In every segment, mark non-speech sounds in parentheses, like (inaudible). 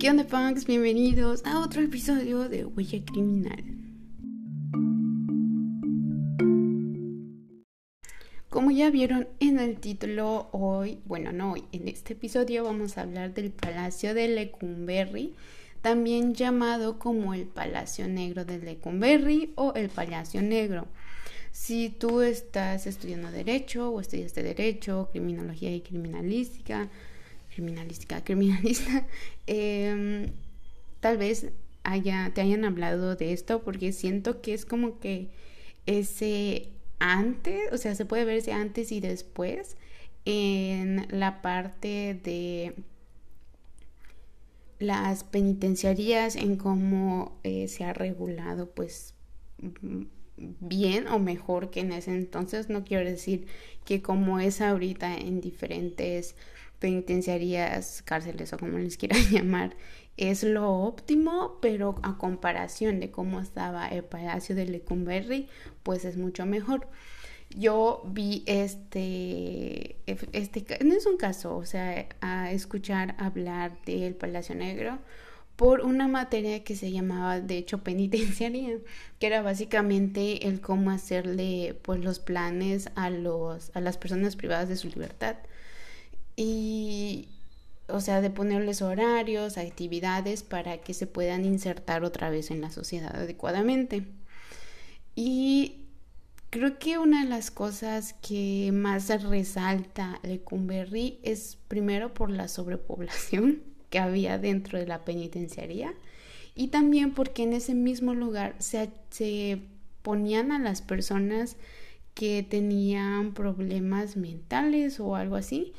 ¿Qué onda, punks? Bienvenidos a otro episodio de Huella Criminal. Como ya vieron en el título, hoy, bueno, no hoy, en este episodio vamos a hablar del Palacio de Lecumberri, también llamado como el Palacio Negro de Lecumberri o el Palacio Negro. Si tú estás estudiando Derecho o estudiaste Derecho, Criminología y Criminalística, criminalística, (laughs) criminalista, em, tal vez haya, te hayan hablado de esto porque siento que es como que ese antes, o sea, se puede ver ese antes y después en la parte de las penitenciarías, en cómo eh, se ha regulado pues bien o mejor que en ese entonces. No quiero decir que como es ahorita en diferentes penitenciarías, cárceles o como les quieran (laughs) llamar, es lo óptimo, pero a comparación de cómo estaba el Palacio de Lecumberri, pues es mucho mejor. Yo vi este, este, no es un caso, o sea, a escuchar hablar del Palacio Negro por una materia que se llamaba, de hecho, penitenciaría, que era básicamente el cómo hacerle, pues, los planes a los, a las personas privadas de su libertad y, o sea, de ponerles horarios, actividades para que se puedan insertar otra vez en la sociedad adecuadamente. Y creo que una de las cosas que más resalta Lecumberri es primero por la sobrepoblación que había dentro de la penitenciaría y también porque en ese mismo lugar se, se ponían a las personas que tenían problemas mentales o algo así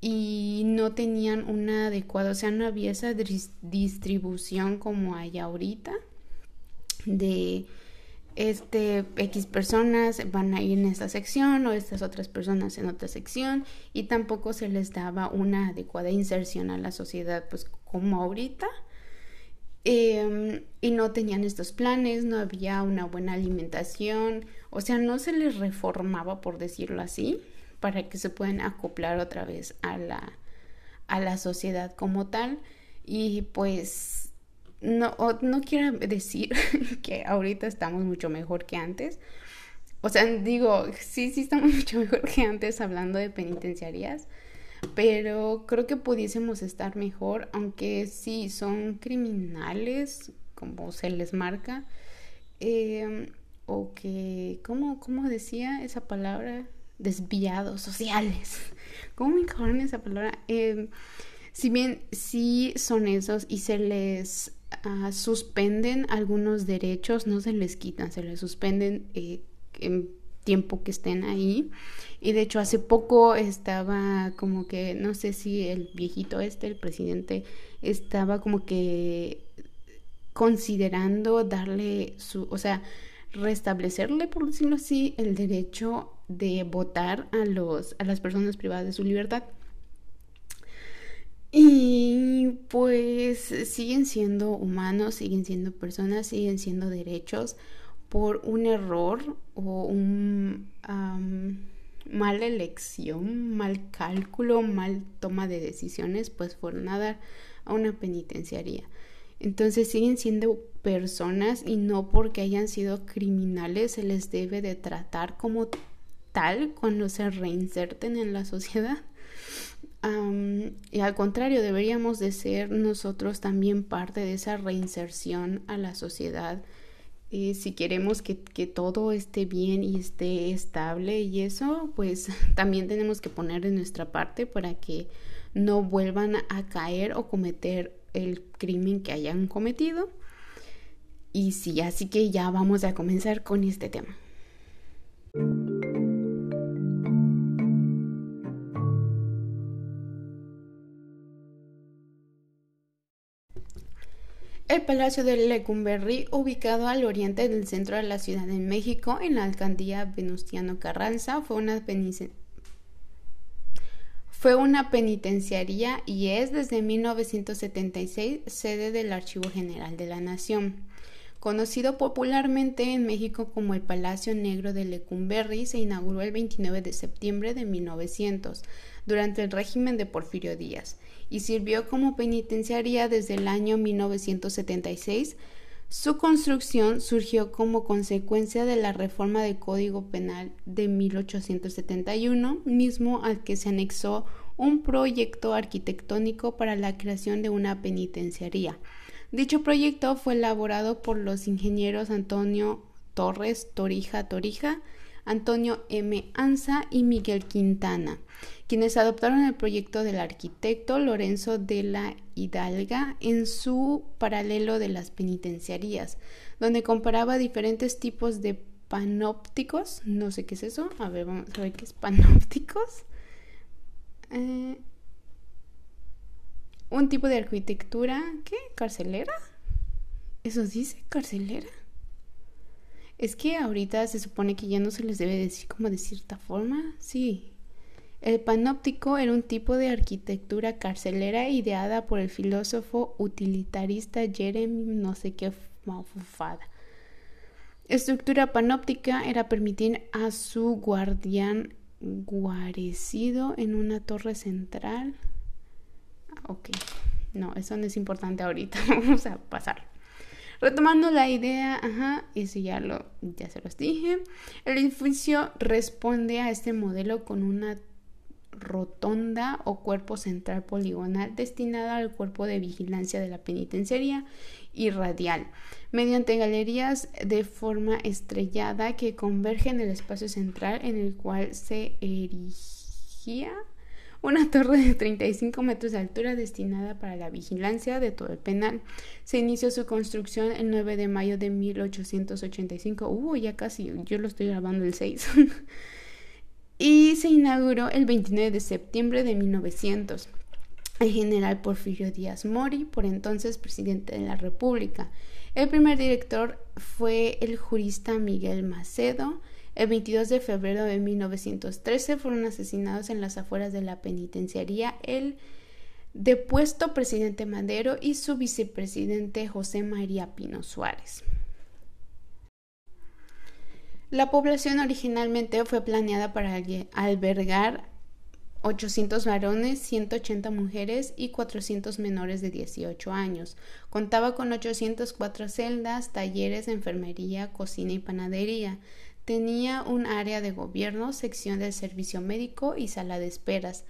y no tenían una adecuada, o sea, no había esa distribución como hay ahorita de este X personas van a ir en esta sección o estas otras personas en otra sección y tampoco se les daba una adecuada inserción a la sociedad pues como ahorita em, y no tenían estos planes, no había una buena alimentación, o sea, no se les reformaba por decirlo así para que se puedan acoplar otra vez a la, a la sociedad como tal. Y pues no, no quiero decir (laughs) que ahorita estamos mucho mejor que antes. O sea, digo, sí, sí estamos (laughs) mucho mejor que antes hablando de penitenciarías, pero creo que pudiésemos estar mejor, aunque sí son criminales, como se les marca, eh, o que, ¿cómo, ¿cómo decía esa palabra? desviados sociales. (laughs) ¿Cómo me esa palabra? Em, si bien sí son esos y se les ah, suspenden algunos derechos, no se les quitan, se les suspenden eh, en tiempo que estén ahí. Y de hecho hace poco estaba como que, no sé si el viejito este, el presidente, estaba como que considerando darle su, o sea, restablecerle, por decirlo así, el derecho de votar a, los, a las personas privadas de su libertad. Y pues siguen siendo humanos, siguen siendo personas, siguen siendo derechos por un error o un mala elección, mal cálculo, mal toma de decisiones, pues fueron a dar a una penitenciaría. Entonces siguen siendo personas y no porque hayan sido criminales se les debe de tratar como tal cuando se reinserten en la (laughs) sociedad. Y al contrario, deberíamos de ser nosotros también parte de esa reinserción a la sociedad. Eh, si queremos que, que, todo esté bien y esté estable y eso, pues (laughs) también tenemos que poner de nuestra parte para que no vuelvan a caer o cometer el crimen que hayan cometido. Y sí, así que ya vamos a comenzar con este tema. El Palacio de Lecumberri, ubicado al oriente del centro de la Ciudad de México, en la alcaldía Venustiano Carranza, fue una, fue una penitenciaría y es desde 1976 sede del Archivo General de la Nación. Conocido popularmente en México como el Palacio Negro de Lecumberri, se inauguró el 29 de septiembre de 1900 durante el régimen de Porfirio Díaz y sirvió como penitenciaría desde el año 1976. Su construcción surgió como consecuencia de la reforma del Código Penal de 1871, mismo al que se anexó un proyecto arquitectónico para la creación de una penitenciaría. Dicho proyecto fue elaborado por los ingenieros Antonio Torres Torija Torija, Antonio M. Anza y Miguel Quintana, quienes adoptaron el proyecto del arquitecto Lorenzo de la Hidalga en su paralelo de las penitenciarías, donde comparaba diferentes tipos de panópticos, no sé qué es eso, a ver, vamos a ver qué es panópticos. Eh, un tipo de arquitectura, ¿qué? ¿Carcelera? ¿Eso dice carcelera? Es que ahorita se supone que ya no se les debe decir como de cierta forma, sí. El panóptico era un tipo de arquitectura carcelera ideada por el filósofo utilitarista Jeremy no sé qué mafufada. Estructura panóptica era permitir a su guardián guarecido en una torre central ok, no, eso no es importante ahorita, (laughs) vamos a pasar. Retomando la idea, ajá, eso ya lo, ya se los dije. El edificio responde a este modelo con una rotonda o cuerpo central poligonal destinada al cuerpo de vigilancia de la penitenciaría y radial, mediante galerías de forma estrellada que convergen en el espacio central en el cual se erigía una torre de 35 metros de altura destinada para la vigilancia de todo el penal. Se inició su construcción el 9 de mayo de 1885. Uh, ya casi, yo lo estoy grabando el 6. (laughs) y se inauguró el 29 de septiembre de 1900. El general Porfirio Díaz Mori, por entonces presidente de la República. El primer director fue el jurista Miguel Macedo, el 22 de febrero de 1913 fueron asesinados en las afueras de la penitenciaría el depuesto presidente Madero y su vicepresidente José María Pino Suárez. La población originalmente fue planeada para albergar 800 varones, 180 mujeres y 400 menores de 18 años. Contaba con 804 celdas, talleres, enfermería, cocina y panadería. Tenía un área de gobierno, sección del servicio médico y sala de esperas.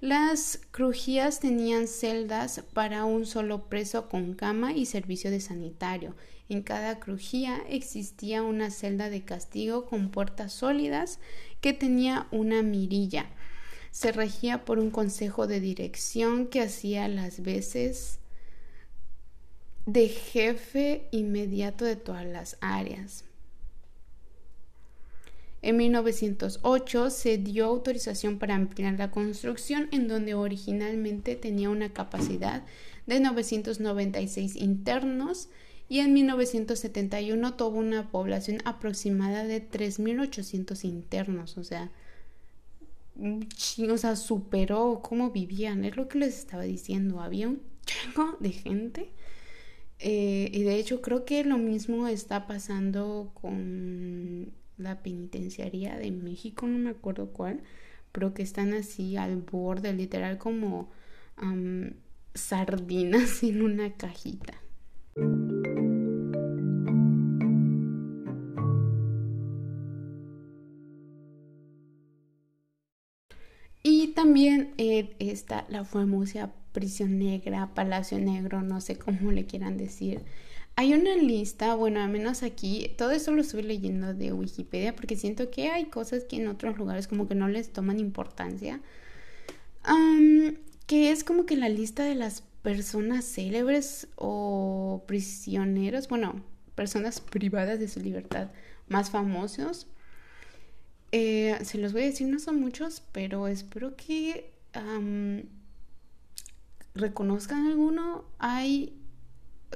Las crujías tenían celdas para un solo preso con cama y servicio de sanitario. En cada crujía existía una celda de castigo con puertas sólidas que tenía una mirilla. Se regía por un consejo de dirección que hacía las veces de jefe inmediato de todas las áreas. En 1908 se dio autorización para ampliar la construcción en donde originalmente tenía una capacidad de 996 internos y en 1971 tuvo una población aproximada de 3.800 internos, o sea, o sea, superó cómo vivían, es lo que les estaba diciendo, había un chingo de gente. Eh, y de hecho creo que lo mismo está pasando con la penitenciaría de México, no me acuerdo cuál, pero que están así al borde, literal como sardinas (laughs) en una cajita. Y también eh, está la famosa prisión negra, palacio negro, no sé cómo le quieran decir, hay una lista, bueno, al menos aquí, todo eso lo estoy leyendo de Wikipedia porque siento que hay cosas que en otros lugares como que no les toman importancia. que es como que la lista de las personas célebres o prisioneros, bueno, personas privadas de su libertad más famosos. Eh, se los voy a decir, no son muchos, pero espero que reconozcan alguno. Hay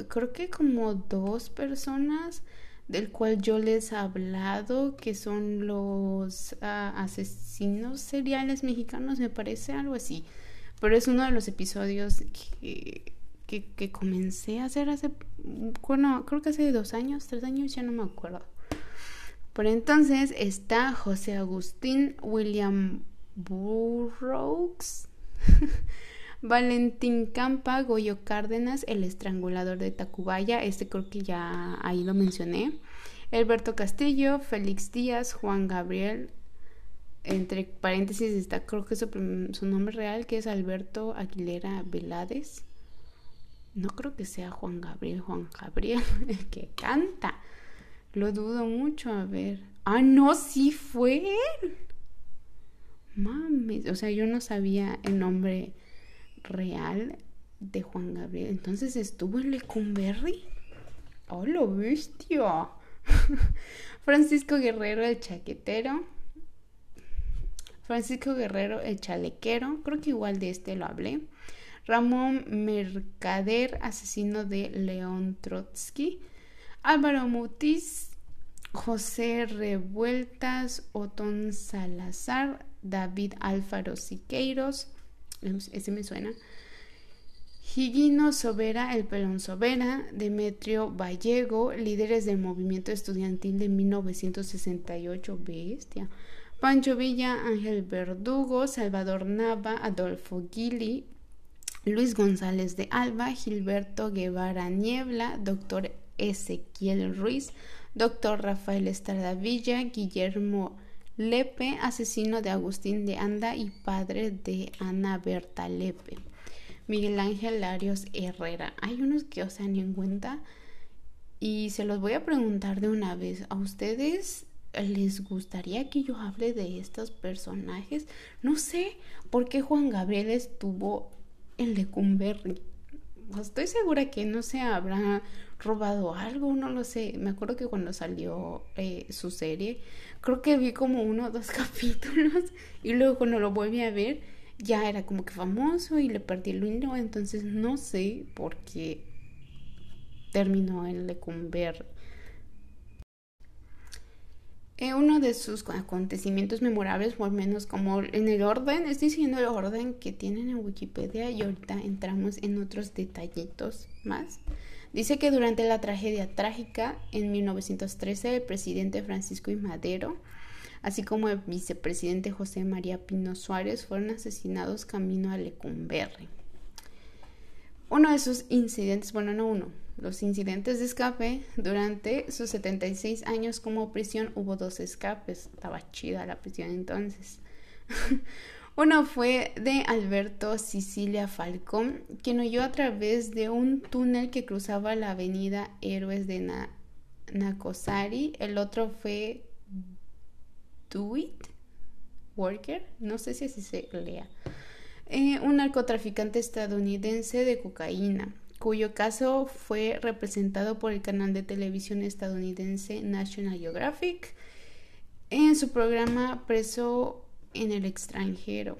creo que como dos personas del cual yo les he hablado, que son los ah, asesinos seriales mexicanos, me parece algo así. Pero es uno de los episodios que, que, que comencé a hacer hace, bueno, creo que hace dos años, tres años, ya no me acuerdo. Por entonces está José Agustín William Burroughs, (laughs) Valentín Campa, Goyo Cárdenas, el estrangulador de Tacubaya, este creo que ya ahí lo mencioné. Alberto Castillo, Félix Díaz, Juan Gabriel, entre paréntesis está creo que su, su nombre real, que es Alberto Aguilera Velades. No creo que sea Juan Gabriel, Juan Gabriel, (laughs) el que canta. Lo dudo mucho, a ver. Ah, no, sí fue él. Mames, o sea, yo no sabía el nombre real de Juan Gabriel. Entonces estuvo en Lecumberri. ¡Oh, lo bestia! (laughs) Francisco Guerrero, el chaquetero. Francisco Guerrero, el chalequero. Creo que igual de este lo hablé. Ramón Mercader, asesino de León Trotsky. Álvaro Mutis. José Revueltas, Otón Salazar, David Álvaro Siqueiros. Ese me suena. Higino Sobera, el Pelón Sobera, Demetrio Vallego, líderes del movimiento estudiantil de 1968, bestia. Pancho Villa, Ángel Verdugo, Salvador Nava, Adolfo Gili, Luis González de Alba, Gilberto Guevara Niebla, doctor Ezequiel Ruiz, doctor Rafael Estradavilla, Guillermo Lepe, asesino de Agustín de Anda y padre de Ana Berta Lepe. Miguel Ángel Larios Herrera. Hay unos que os han en cuenta y se los voy a preguntar de una vez. ¿A ustedes les gustaría que yo hable de estos personajes? No sé por qué Juan Gabriel estuvo en Lecumberri. Estoy segura que no se habrá robado algo, no lo sé. Me acuerdo que cuando salió eh, su serie, creo que vi como uno o dos (laughs) capítulos y luego cuando lo volví a ver ya era como que famoso y le perdí el hilo, entonces no sé por qué terminó en Lecumber. Uno de sus acontecimientos memorables, por menos como en el orden, estoy siguiendo el orden que tienen en Wikipedia y ahorita entramos en otros detallitos más. Dice que durante la tragedia trágica en 1913 el presidente Francisco I. Madero así como el vicepresidente José María Pino Suárez, fueron asesinados camino a Lecumberri. Uno de sus incidentes, bueno, no uno, los incidentes de escape durante sus 76 años como prisión hubo dos escapes. Estaba chida la prisión entonces. (laughs) Uno fue de Alberto Sicilia Falcón, quien huyó a través de un túnel que cruzaba la avenida Héroes de Nacosari. El otro fue Dewitt Worker, no sé si así se lea, eh, un narcotraficante estadounidense de cocaína, cuyo caso fue representado por el canal de televisión estadounidense National Geographic en su programa Preso en el extranjero.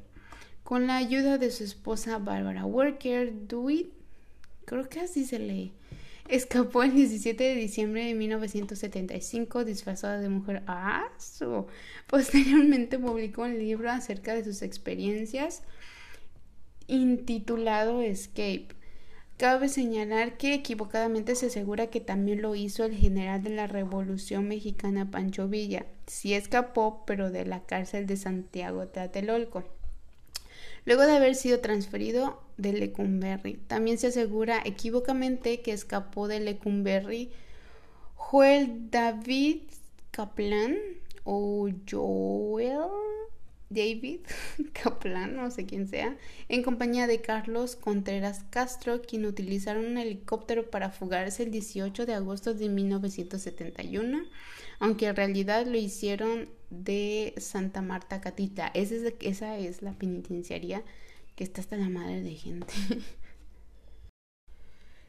Con la ayuda de su esposa Barbara Worker, Dewitt, creo que así se lee, Escapó el 17 de diciembre de 1975 disfrazada de mujer. ¡Ah! Posteriormente publicó un libro acerca de sus experiencias intitulado Escape. Cabe señalar que equivocadamente se asegura que también lo hizo el general de la Revolución Mexicana Pancho Villa. Sí escapó, pero de la cárcel de Santiago Tlatelolco luego de haber sido transferido de Lecumberri. También se asegura equívocamente que escapó de Lecumberri Joel David Kaplan o Joel David (laughs) Kaplan, no sé quién sea, en compañía de Carlos Contreras Castro, quien utilizaron un helicóptero para fugarse el 18 de agosto de 1971, aunque en realidad lo hicieron de Santa Marta Catita. Esa es, la penitenciaría que está hasta la madre de gente. (laughs)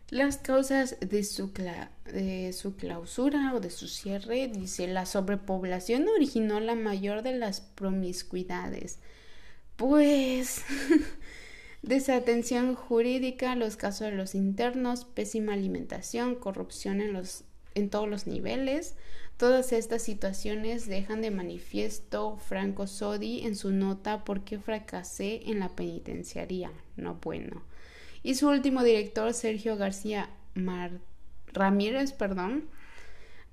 Las causas de su, clausura o de su cierre, dice, la sobrepoblación originó la mayor de las promiscuidades. Pues, (laughs) desatención jurídica, los casos de los internos, pésima alimentación, corrupción en, todos los niveles, Todas estas situaciones dejan de manifiesto Franco Sodi en su nota ¿Por qué fracasé en la penitenciaría? No bueno. Y su último director, Sergio García Ramírez, perdón,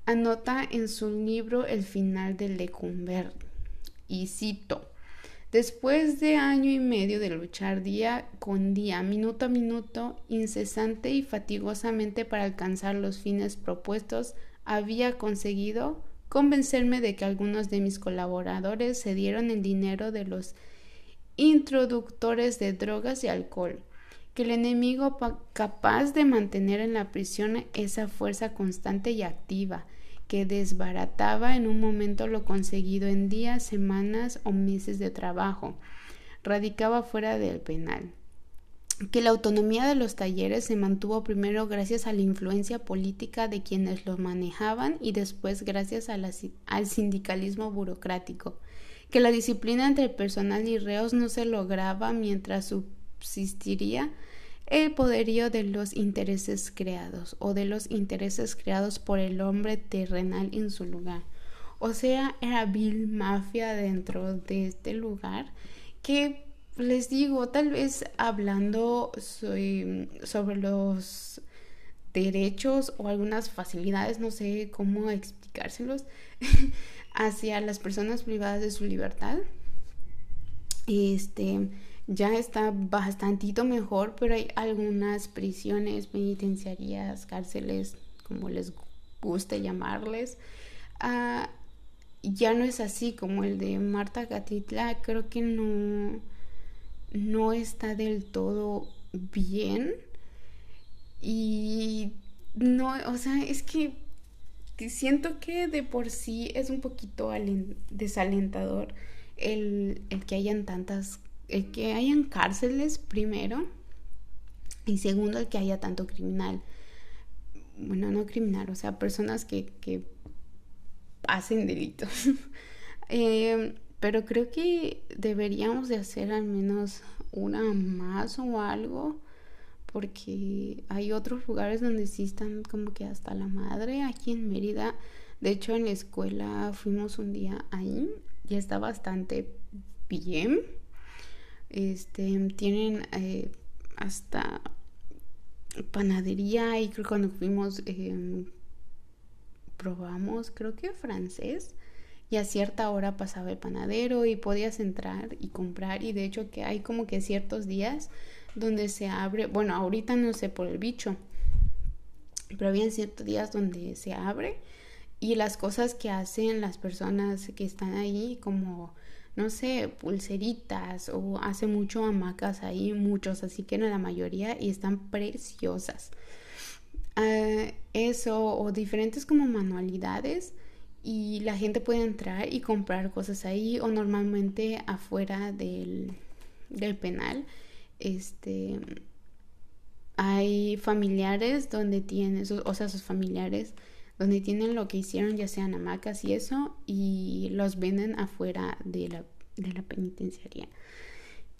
anota en su libro El final de Lecumber, y cito, Después de año y medio de luchar día con día, minuto a minuto, incesante y fatigosamente para alcanzar los fines propuestos, había conseguido convencerme de que algunos de mis colaboradores se dieron el dinero de los introductores de drogas y alcohol, que el enemigo capaz de mantener en la prisión esa fuerza constante y activa, que desbarataba en un momento lo conseguido en días, semanas o meses de trabajo. Radicaba fuera del penal. Que la autonomía de los talleres se mantuvo primero gracias a la influencia política de quienes los manejaban y después gracias al sindicalismo burocrático. Que la disciplina entre personal y reos no se lograba mientras el poderío de los intereses creados o de los intereses creados por el hombre terrenal en su lugar. O sea, era vil mafia dentro de este lugar que les digo, tal vez hablando sobre los derechos o algunas facilidades, no sé cómo explicárselos, (laughs) hacia las personas privadas de su libertad. Este, ya está bastantito mejor, pero hay algunas prisiones, penitenciarías, cárceles, como les guste llamarles. Ah, ya no es así como el de Marta Gatitla, creo que no, no está del todo bien. Y no, o sea, es que siento que de por sí es un poquito desalentador el, el que hayan tantas el que hayan cárceles primero y segundo el que haya tanto criminal bueno no criminal o sea personas que, que hacen delitos. (laughs) Eh, pero creo que deberíamos de hacer al menos una más o algo porque hay otros lugares donde sí están como que hasta la madre aquí en Mérida. De hecho en la escuela fuimos un día ahí y está bastante bien este, tienen eh, hasta panadería y creo que cuando fuimos em, probamos, creo que francés. Y a cierta hora pasaba el panadero y podías entrar y comprar. Y de hecho que hay como que ciertos días donde se abre, bueno, ahorita no sé por el bicho, pero había ciertos días donde se abre y las cosas que hacen las personas que están ahí como no sé, pulseritas o hace mucho hamacas ahí, muchos, así que no la mayoría y están preciosas. Ah, eso o diferentes como manualidades y la gente puede entrar y comprar cosas ahí o normalmente afuera del, del penal. Este hay familiares donde tienen, o sea, sus familiares donde tienen lo que hicieron, ya sean hamacas y eso, y los venden afuera de la, de la penitenciaría.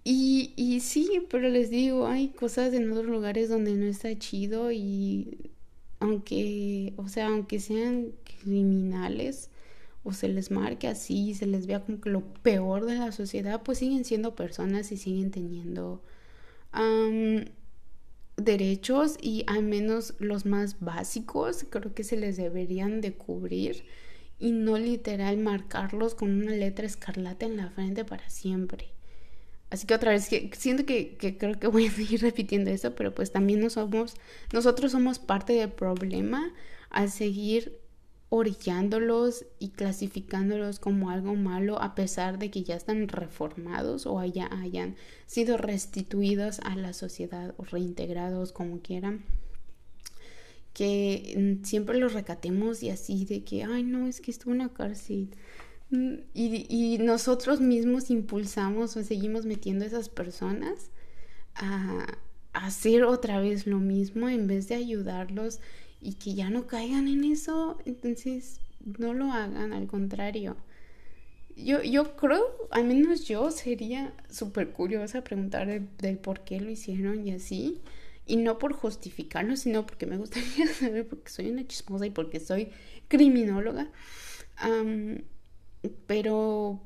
Y, y sí, pero les digo, hay cosas en otros lugares donde no está chido y aunque, o sea, aunque sean criminales o se les marque así, se les vea como que lo peor de la sociedad, pues siguen siendo personas y siguen teniendo derechos y al menos los más básicos creo que se les deberían de cubrir y no literal marcarlos con una letra escarlata en la frente para siempre. Así que otra vez, siento que, que, creo que voy a seguir (laughs) repitiendo eso, pero pues también no somos, nosotros somos parte del problema al seguir orillándolos y clasificándolos como algo malo a pesar de que ya están reformados o ya hayan sido restituidos a la sociedad o reintegrados como quieran. Que mm, siempre los recatemos y así de que ay no es que estuvo en la cárcel mm, y, y nosotros mismos impulsamos o seguimos metiendo a esas personas a hacer otra vez lo mismo en vez de ayudarlos y que ya no caigan en eso, entonces no lo hagan, al contrario. Yo, yo creo, al menos yo sería súper curiosa preguntar del, por qué lo hicieron y así. Y no por justificarlo, sino porque me gustaría (laughs) saber, porque soy una chismosa y porque soy criminóloga. pero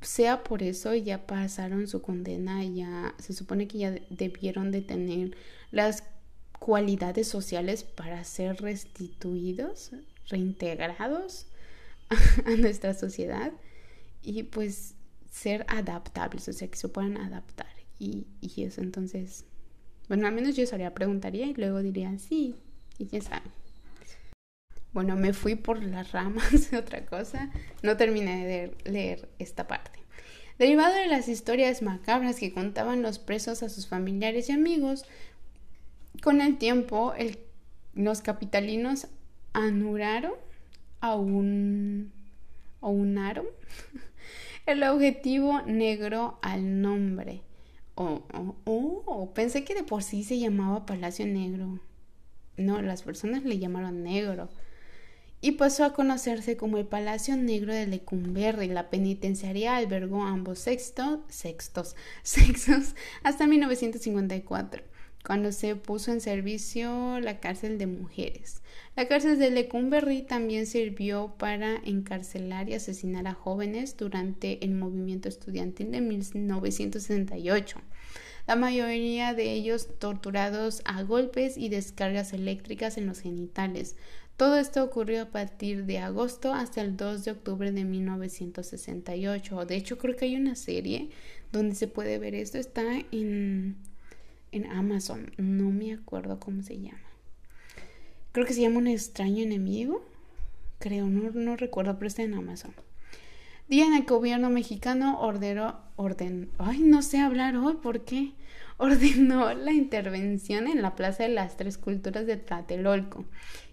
sea por eso ya pasaron su condena, ya se supone que ya debieron de tener las cualidades sociales para ser restituidos, reintegrados (laughs) a nuestra sociedad y pues ser adaptables, o sea, que se puedan adaptar y, y eso entonces, bueno, al menos yo preguntaría y luego diría sí, y ya saben. Bueno, me fui por las ramas de (laughs) otra cosa. No terminé de leer esta parte. Derivado de las historias macabras que contaban los presos a sus familiares y amigos, con el tiempo los capitalinos anuraron a un, (laughs) el objetivo negro al nombre. Oh, oh, pensé que de por sí se llamaba Palacio Negro. No, las personas le llamaron negro y pasó a conocerse como el Palacio Negro de Lecumberri. La penitenciaría albergó ambos sextos, sextos, (laughs) sexos hasta 1954, cuando se puso en servicio la cárcel de mujeres. La cárcel de Lecumberri también sirvió para encarcelar y asesinar a jóvenes durante el movimiento estudiantil de 1968 la mayoría de ellos torturados a golpes y descargas eléctricas en los genitales, todo esto ocurrió a partir de agosto hasta el 2 de octubre de 1968. De hecho, creo que hay una serie donde se puede ver esto. Está en, en Amazon. No me acuerdo cómo se llama. Creo que se llama Un extraño enemigo. Creo, no, no recuerdo, pero está en Amazon. Día en el gobierno mexicano ordenó, orden, ay, no sé hablar hoy, ¿por qué? (laughs) Ordenó la intervención en la Plaza de las Tres Culturas de Tlatelolco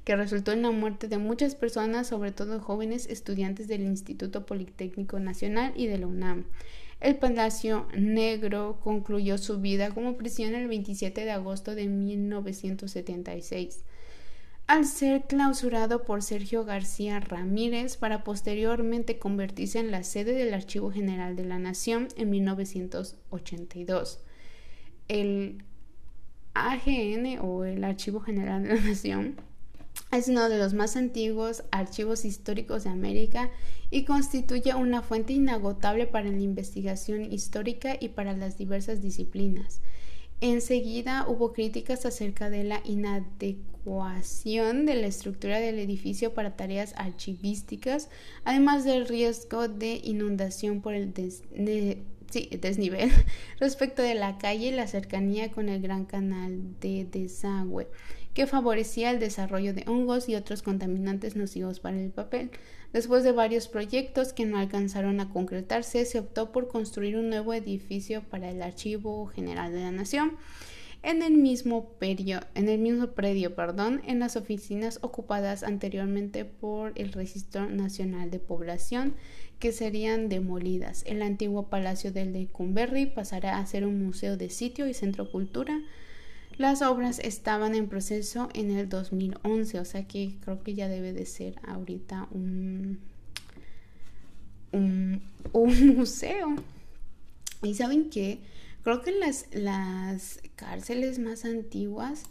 que resultó en la muerte de muchas personas, sobre todo jóvenes estudiantes del Instituto Politécnico Nacional y de la UNAM. El Palacio Negro concluyó su vida como prisión el 27 de agosto de 1976 al ser clausurado por Sergio García Ramírez para posteriormente convertirse en la sede del Archivo General de la Nación en 1982. El AGN o el Archivo General de la Nación es uno de los más antiguos archivos históricos de América y constituye una fuente inagotable para la investigación histórica y para las diversas disciplinas. Enseguida hubo críticas acerca de la inadecuación de la estructura del edificio para tareas archivísticas, además del riesgo de inundación por el desnivel (laughs) respecto de la calle y la cercanía con el gran canal de desagüe que favorecía el desarrollo de hongos y otros contaminantes nocivos para el papel. Después de varios proyectos que no alcanzaron a concretarse, se optó por construir un nuevo edificio para el Archivo General de la Nación. En el mismo, en el mismo predio, perdón, en las oficinas ocupadas anteriormente por el Registro Nacional de Población, que serían demolidas. El antiguo Palacio del de Cumberry pasará a ser un museo de sitio y centro cultura las obras estaban en proceso en el 2011, o sea que creo que ya debe de ser ahorita un, un, (laughs) museo. Y saben qué, creo que las, las cárceles más antiguas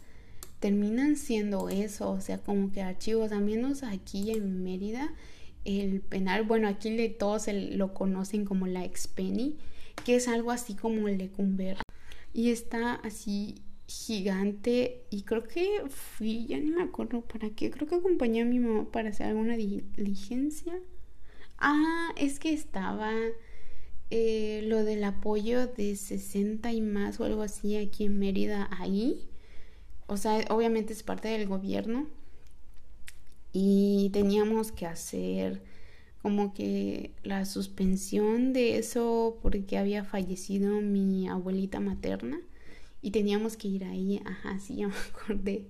terminan siendo eso, o sea, como que archivos, a menos aquí en Mérida, el penal, bueno, aquí le, todos lo conocen como la expeni, que es algo así como el lecumber. Y está así gigante y creo que fui, ya no me acuerdo para qué, creo que acompañé a mi mamá para hacer alguna diligencia. Ah, es que estaba eh, lo del apoyo de 60 y más o algo así aquí en Mérida ahí. O sea, obviamente es parte del gobierno y teníamos que hacer como que la suspensión de eso porque había fallecido mi abuelita materna y teníamos que ir ahí, ajá, sí, ya me acordé.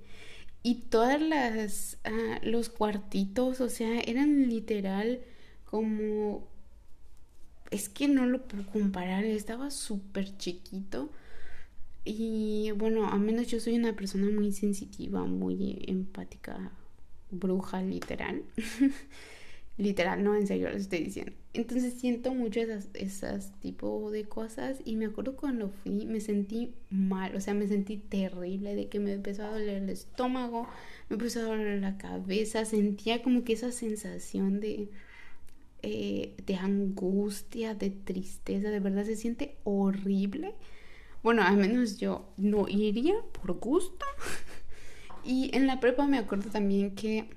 Y todas las, ah, los cuartitos, o sea, eran literal como, es que no lo puedo comparar, estaba súper chiquito. Y bueno, a menos yo soy una persona muy sensitiva, muy empática, bruja, literal. (laughs) Literal, no, en serio lo estoy diciendo. Entonces siento mucho esas, esas tipo de cosas y me acuerdo cuando fui, me sentí mal, o sea, me sentí terrible de que me empezó a doler el estómago, me empezó a doler la cabeza, sentía como que esa sensación de eh, de angustia, de tristeza, de verdad se siente horrible. Bueno, al menos yo no iría por gusto. (laughs) y en la prepa me acuerdo también que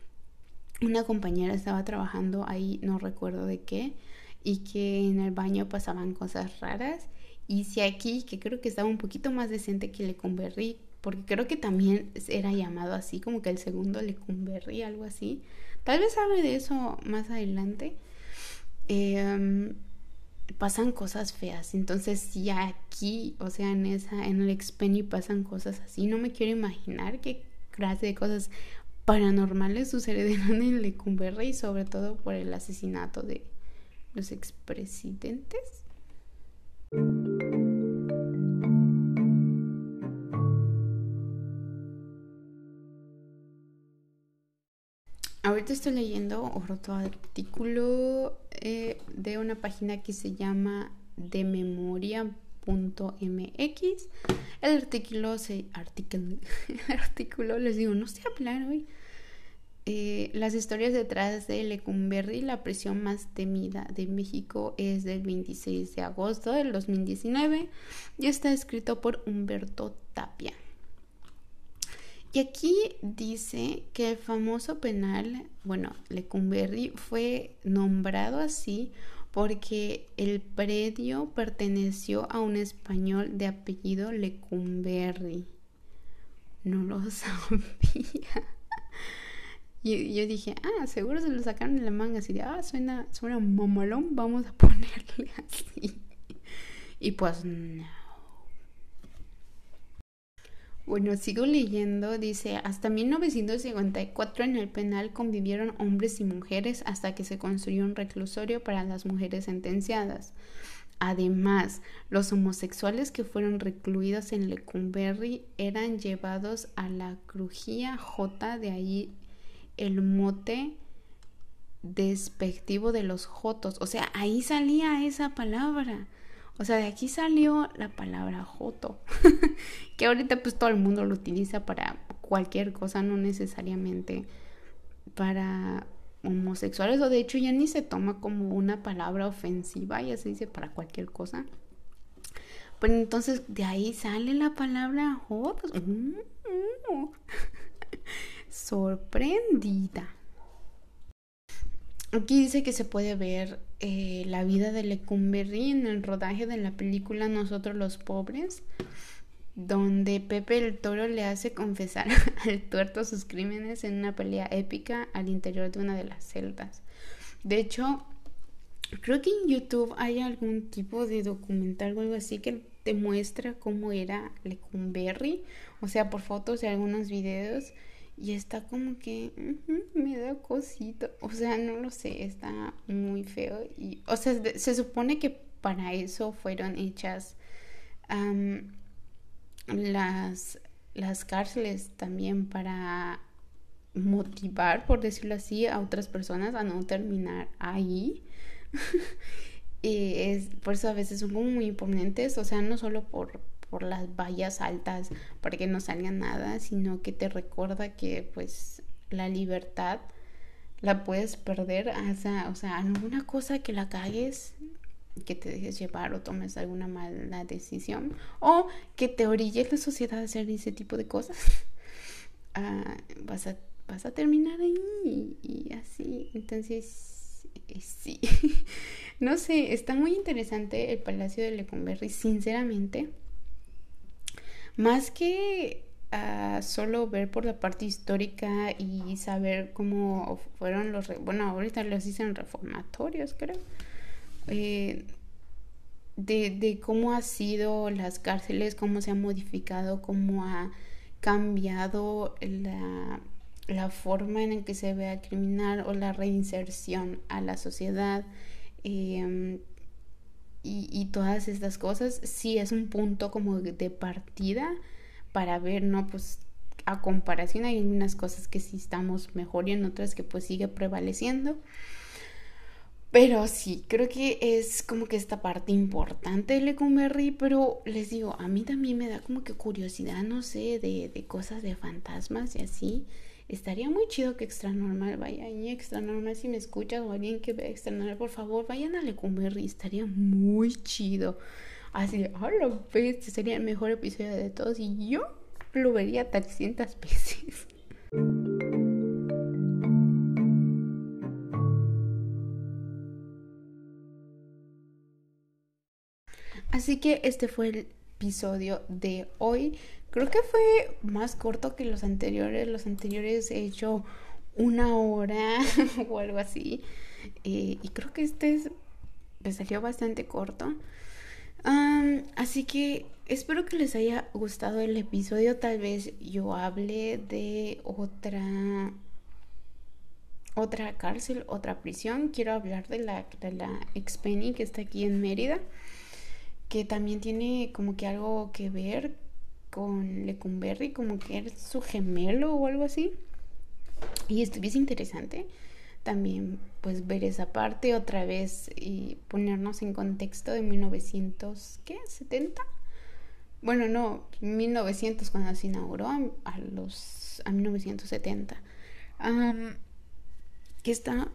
una compañera estaba trabajando ahí, no recuerdo de qué, y que en el baño pasaban cosas raras. Y si aquí, que creo que estaba un poquito más decente que Lecumberri, porque creo que también era llamado así, como que el segundo Lecumberri, algo así. Tal vez hable de eso más adelante. Em, pasan cosas feas. Entonces, si aquí, o sea, en esa, en el Expenny pasan cosas así, no me quiero imaginar qué clase de cosas paranormales sucederán (laughs) en Lecumberri, sobre todo por el asesinato de los expresidentes. Ahorita estoy leyendo otro artículo eh, de una página que se llama dememoria.mx. El artículo se artículo, (laughs) artículo les digo, no sé hablar hoy. Eh, las historias detrás de Lecumberri, la prisión más temida de México, es del 26 de agosto del 2019 y está escrito por Humberto Tapia. Y aquí dice que el famoso penal, bueno, Lecumberri fue nombrado así porque el predio perteneció a un español de apellido Lecumberri. No lo (laughs) sabía. Y yo dije, ah, seguro se lo sacaron de la manga, así de, ah, suena, suena mamalón, vamos a (laughs) ponerle así. Y pues no. Bueno, sigo leyendo, dice, hasta 1954 en el penal convivieron hombres y mujeres hasta que se construyó un reclusorio para las mujeres sentenciadas. Además, los homosexuales que fueron recluidos en Lecumberri eran llevados a la crujía J, de ahí el mote despectivo de los jotos. O sea, ahí salía esa palabra. O sea, de aquí salió la palabra joto. (laughs) que ahorita pues todo el mundo lo utiliza para cualquier cosa, no necesariamente para homosexuales. O de hecho ya ni se toma como una palabra ofensiva, ya se dice para cualquier cosa. Pero entonces de ahí sale la palabra jotos. Mm, mm (laughs) sorprendida. Aquí dice que se puede ver eh, la vida de Lecumberri en el rodaje de la película Nosotros los Pobres, donde Pepe el Toro le hace confesar (laughs) al tuerto sus crímenes en una pelea épica al interior de una de las celdas. De hecho, creo que en YouTube hay algún tipo de documental o algo así que te muestra cómo era Lecumberri, o sea, por fotos y algunos videos y está como que me da cosito. O sea, no lo sé, está muy feo. Y, o sea, se supone que para eso fueron hechas las, las cárceles también para motivar, por decirlo así, a otras personas a no terminar ahí. (laughs) y por eso a veces son muy imponentes, o sea, no solo por por las vallas altas para que no salga nada, sino que te recuerda que pues la libertad la puedes perder, sea, o sea, alguna cosa que la cagues, que te dejes llevar o tomes alguna mala decisión, o que te orille la sociedad a hacer ese tipo de cosas, (laughs) ah, vas, a, vas a terminar ahí y así, entonces, eh, sí, (laughs) no sé, está muy interesante el Palacio de Lecumberri, sinceramente más que uh, solo ver por la parte histórica y saber cómo fueron los, bueno, ahorita los dicen reformatorios, creo, eh, de, cómo ha sido las cárceles, cómo se ha modificado, cómo ha cambiado la, la forma en que se ve al criminal o la reinserción a la sociedad. Eh, y, todas estas cosas, sí es un punto como de partida para ver, ¿no? Pues a comparación hay unas cosas que sí estamos mejor y en otras que pues sigue prevaleciendo. Pero sí, creo que es como que esta parte importante de Lecumberri, pero les digo, a mí también me da como que curiosidad, no sé, de, de cosas de fantasmas y así. Estaría muy chido que Extra Normal vaya. Y Extra Normal, si me escuchas o alguien que vea Extra Normal, por favor, vayan a Lecumberri. Estaría muy chido. Así, a la vez, sería el mejor episodio de todos. Y yo lo vería 300 (laughs) veces. Así que este fue el episodio de hoy. Creo que fue más corto que los anteriores. Los anteriores he hecho una hora (laughs) o algo así. Eh, y creo que este me salió bastante corto. así que espero que les haya gustado el episodio. Tal vez yo hable de otra otra cárcel, otra prisión. Quiero hablar de la, de la Expenny que está aquí en Mérida, que también tiene como que algo que ver con Lecumberri, como que era su gemelo o algo así. Y estuviese interesante también pues ver esa parte otra vez y ponernos en contexto de 1900, ¿qué? ¿70? Bueno, no, 1900 cuando se inauguró a, los a 1970. que está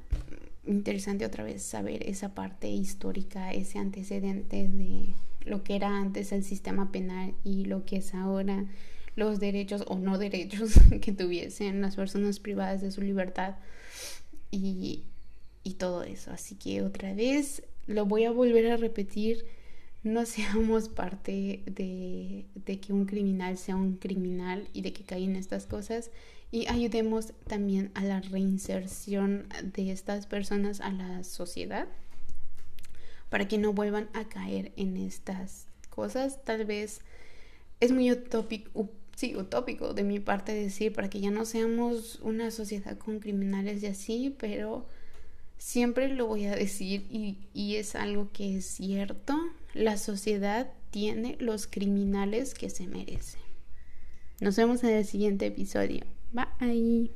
interesante otra vez saber esa parte histórica, ese antecedente de lo que era antes el sistema penal y lo que es ahora los derechos o no derechos (laughs) que tuviesen las personas privadas de su libertad y, y todo eso. Así que otra vez lo voy a volver a repetir, no (laughs) seamos parte de, de que un criminal sea un criminal y de que caigan estas cosas y ayudemos también a la reinserción de estas personas a la sociedad para que no vuelvan a caer en estas cosas. Tal vez es muy utópico, utópico de mi parte decir para que ya no seamos una sociedad con criminales y así, pero siempre lo voy a decir y, y es algo que es cierto. La sociedad tiene los criminales que se merecen. Nos vemos en el siguiente episodio. Bye.